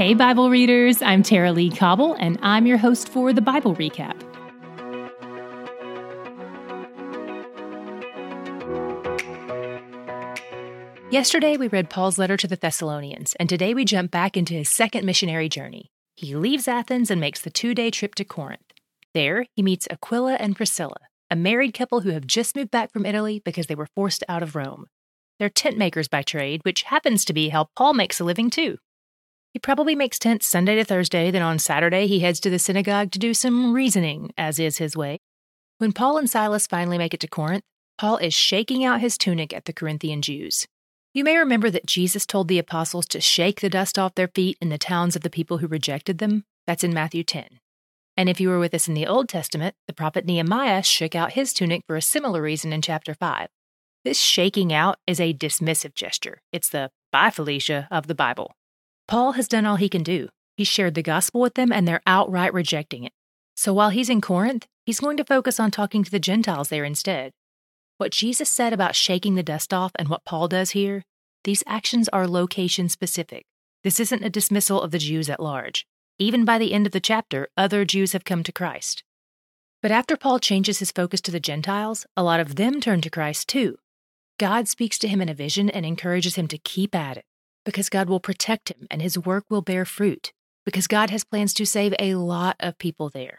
Hey, Bible readers, I'm Tara-Leigh Cobble, and I'm your host for the Bible Recap. Yesterday, we read Paul's letter to the Thessalonians, and today we jump back into his second missionary journey. He leaves Athens and makes the two day trip to Corinth. There, he meets Aquila and Priscilla, a married couple who have just moved back from Italy because they were forced out of Rome. They're tent makers by trade, which happens to be how Paul makes a living too. He probably makes tents Sunday to Thursday, then on Saturday he heads to the synagogue to do some reasoning, as is his way. When Paul and Silas finally make it to Corinth, Paul is shaking out his tunic at the Corinthian Jews. You may remember that Jesus told the apostles to shake the dust off their feet in the towns of the people who rejected them. That's in Matthew 10. And if you were with us in the Old Testament, the prophet Nehemiah shook out his tunic for a similar reason in chapter 5. This shaking out is a dismissive gesture. It's the bye Felicia of the Bible. Paul has done all he can do. He's shared the gospel with them and they're outright rejecting it. So while he's in Corinth, he's going to focus on talking to the Gentiles there instead. What Jesus said about shaking the dust off and what Paul does here, these actions are location specific. This isn't a dismissal of the Jews at large. Even by the end of the chapter, other Jews have come to Christ. But after Paul changes his focus to the Gentiles, a lot of them turn to Christ too. God speaks to him in a vision and encourages him to keep at it because God will protect him and his work will bear fruit because God has plans to save a lot of people there.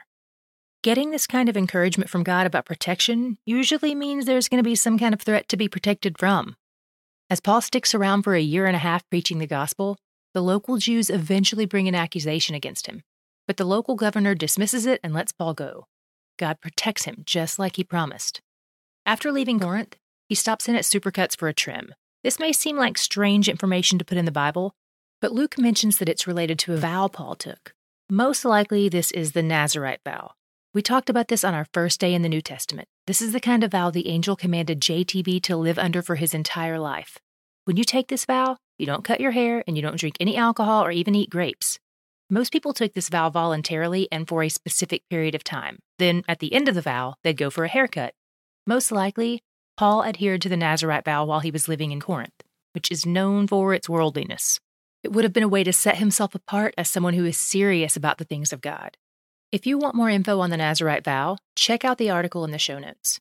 Getting this kind of encouragement from God about protection usually means there's going to be some kind of threat to be protected from. As Paul sticks around for a year and a half preaching the gospel, the local Jews eventually bring an accusation against him, but the local governor dismisses it and lets Paul go. God protects him just like he promised. After leaving Corinth, he stops in at Supercuts for a trim. This may seem like strange information to put in the Bible, but Luke mentions that it's related to a vow Paul took. Most likely, this is the Nazarite vow. We talked about this on our first day in the New Testament. This is the kind of vow the angel commanded JTB to live under for his entire life. When you take this vow, you don't cut your hair and you don't drink any alcohol or even eat grapes. Most people took this vow voluntarily and for a specific period of time. Then, at the end of the vow, they'd go for a haircut. Most likely, Paul adhered to the Nazarite vow while he was living in Corinth, which is known for its worldliness. It would have been a way to set himself apart as someone who is serious about the things of God. If you want more info on the Nazarite vow, check out the article in the show notes.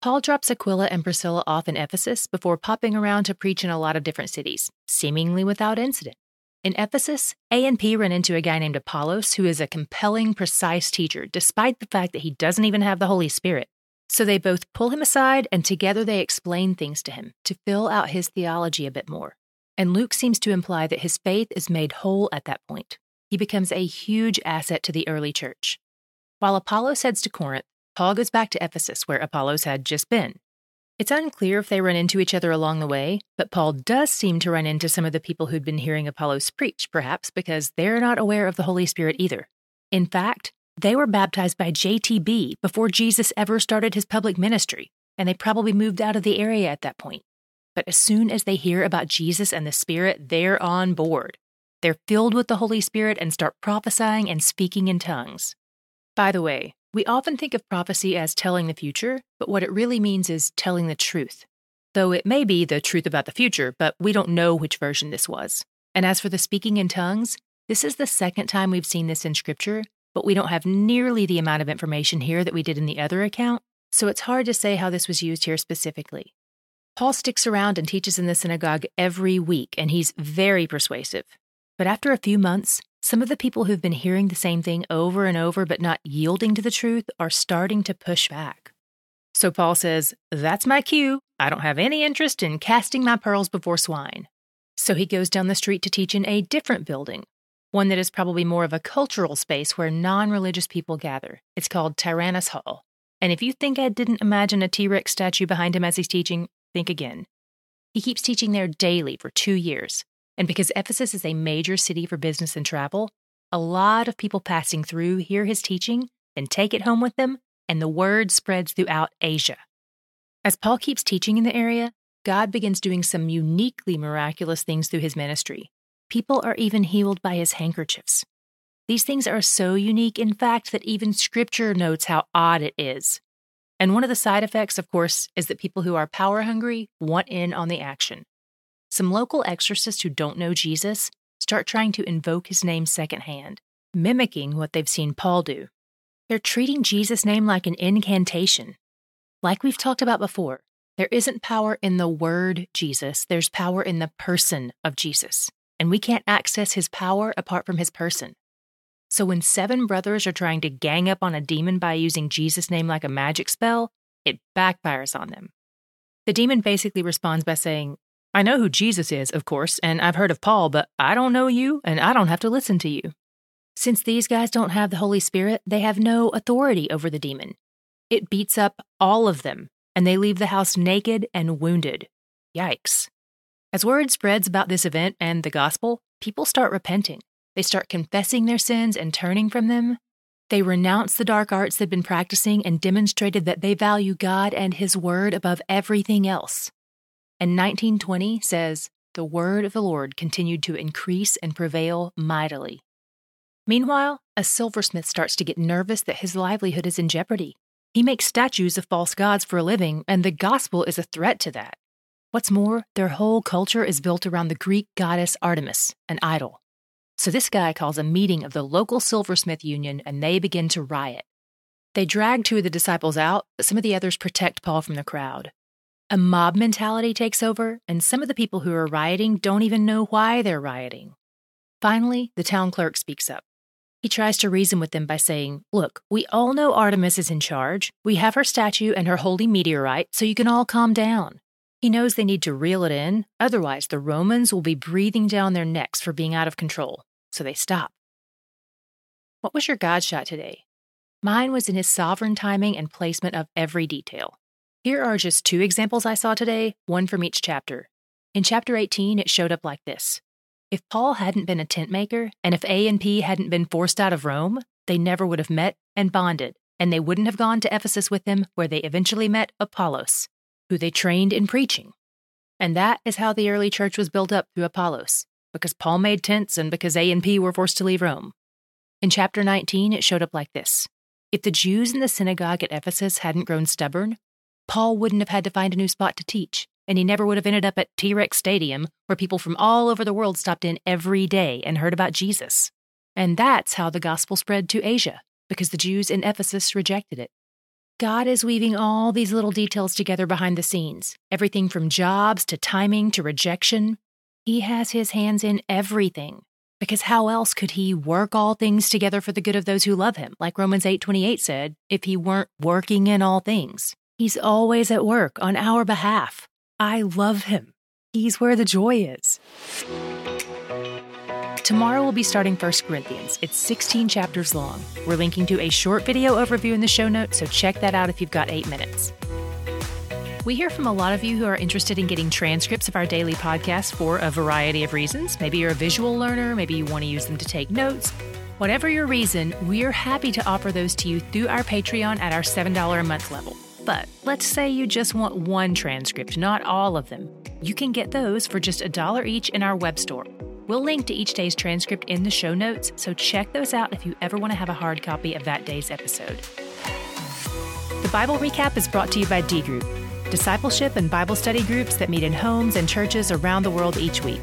Paul drops Aquila and Priscilla off in Ephesus before popping around to preach in a lot of different cities, seemingly without incident. In Ephesus, A and P run into a guy named Apollos who is a compelling, precise teacher, despite the fact that he doesn't even have the Holy Spirit. So they both pull him aside and together they explain things to him to fill out his theology a bit more. And Luke seems to imply that his faith is made whole at that point. He becomes a huge asset to the early church. While Apollos heads to Corinth, Paul goes back to Ephesus, where Apollos had just been. It's unclear if they run into each other along the way, but Paul does seem to run into some of the people who'd been hearing Apollos preach, perhaps because they're not aware of the Holy Spirit either. In fact, they were baptized by JTB before Jesus ever started his public ministry, and they probably moved out of the area at that point. But as soon as they hear about Jesus and the Spirit, they're on board. They're filled with the Holy Spirit and start prophesying and speaking in tongues. By the way, we often think of prophecy as telling the future, but what it really means is telling the truth. Though it may be the truth about the future, but we don't know which version this was. And as for the speaking in tongues, this is the second time we've seen this in Scripture, but we don't have nearly the amount of information here that we did in the other account, so it's hard to say how this was used here specifically. Paul sticks around and teaches in the synagogue every week, and he's very persuasive. But after a few months, some of the people who've been hearing the same thing over and over but not yielding to the truth are starting to push back. So Paul says, That's my cue. I don't have any interest in casting my pearls before swine. So he goes down the street to teach in a different building, one that is probably more of a cultural space where non religious people gather. It's called Tyrannus Hall. And if you think I didn't imagine a T Rex statue behind him as he's teaching, think again. He keeps teaching there daily for two years. And because Ephesus is a major city for business and travel, a lot of people passing through hear his teaching and take it home with them, and the word spreads throughout Asia. As Paul keeps teaching in the area, God begins doing some uniquely miraculous things through his ministry. People are even healed by his handkerchiefs. These things are so unique, in fact, that even scripture notes how odd it is. And one of the side effects, of course, is that people who are power hungry want in on the action. Some local exorcists who don't know Jesus start trying to invoke his name secondhand, mimicking what they've seen Paul do. They're treating Jesus' name like an incantation. Like we've talked about before, there isn't power in the word Jesus, there's power in the person of Jesus. And we can't access his power apart from his person. So when seven brothers are trying to gang up on a demon by using Jesus' name like a magic spell, it backfires on them. The demon basically responds by saying, I know who Jesus is, of course, and I've heard of Paul, but I don't know you, and I don't have to listen to you. Since these guys don't have the Holy Spirit, they have no authority over the demon. It beats up all of them, and they leave the house naked and wounded. Yikes. As word spreads about this event and the gospel, people start repenting. They start confessing their sins and turning from them. They renounce the dark arts they've been practicing and demonstrated that they value God and His Word above everything else. And 1920 says, The word of the Lord continued to increase and prevail mightily. Meanwhile, a silversmith starts to get nervous that his livelihood is in jeopardy. He makes statues of false gods for a living, and the gospel is a threat to that. What's more, their whole culture is built around the Greek goddess Artemis, an idol. So this guy calls a meeting of the local silversmith union and they begin to riot. They drag two of the disciples out, but some of the others protect Paul from the crowd. A mob mentality takes over, and some of the people who are rioting don't even know why they're rioting. Finally, the town clerk speaks up. He tries to reason with them by saying, Look, we all know Artemis is in charge. We have her statue and her holy meteorite, so you can all calm down. He knows they need to reel it in, otherwise, the Romans will be breathing down their necks for being out of control so they stop. What was your God shot today? Mine was in his sovereign timing and placement of every detail. Here are just two examples I saw today, one from each chapter. In chapter 18, it showed up like this If Paul hadn't been a tent maker, and if A and P hadn't been forced out of Rome, they never would have met and bonded, and they wouldn't have gone to Ephesus with him, where they eventually met Apollos, who they trained in preaching. And that is how the early church was built up through Apollos because Paul made tents and because A and P were forced to leave Rome. In chapter 19, it showed up like this If the Jews in the synagogue at Ephesus hadn't grown stubborn, Paul wouldn't have had to find a new spot to teach, and he never would have ended up at T Rex Stadium, where people from all over the world stopped in every day and heard about Jesus. And that's how the gospel spread to Asia, because the Jews in Ephesus rejected it. God is weaving all these little details together behind the scenes everything from jobs to timing to rejection, he has his hands in everything. Because how else could he work all things together for the good of those who love him, like Romans 8:28 said, if he weren't working in all things? He's always at work on our behalf. I love him. He's where the joy is. Tomorrow we'll be starting 1 Corinthians. It's 16 chapters long. We're linking to a short video overview in the show notes, so check that out if you've got 8 minutes. We hear from a lot of you who are interested in getting transcripts of our daily podcast for a variety of reasons. Maybe you're a visual learner, maybe you want to use them to take notes. Whatever your reason, we're happy to offer those to you through our Patreon at our $7 a month level. But let's say you just want one transcript, not all of them. You can get those for just a dollar each in our web store. We'll link to each day's transcript in the show notes, so check those out if you ever want to have a hard copy of that day's episode. The Bible Recap is brought to you by D Group discipleship and Bible study groups that meet in homes and churches around the world each week.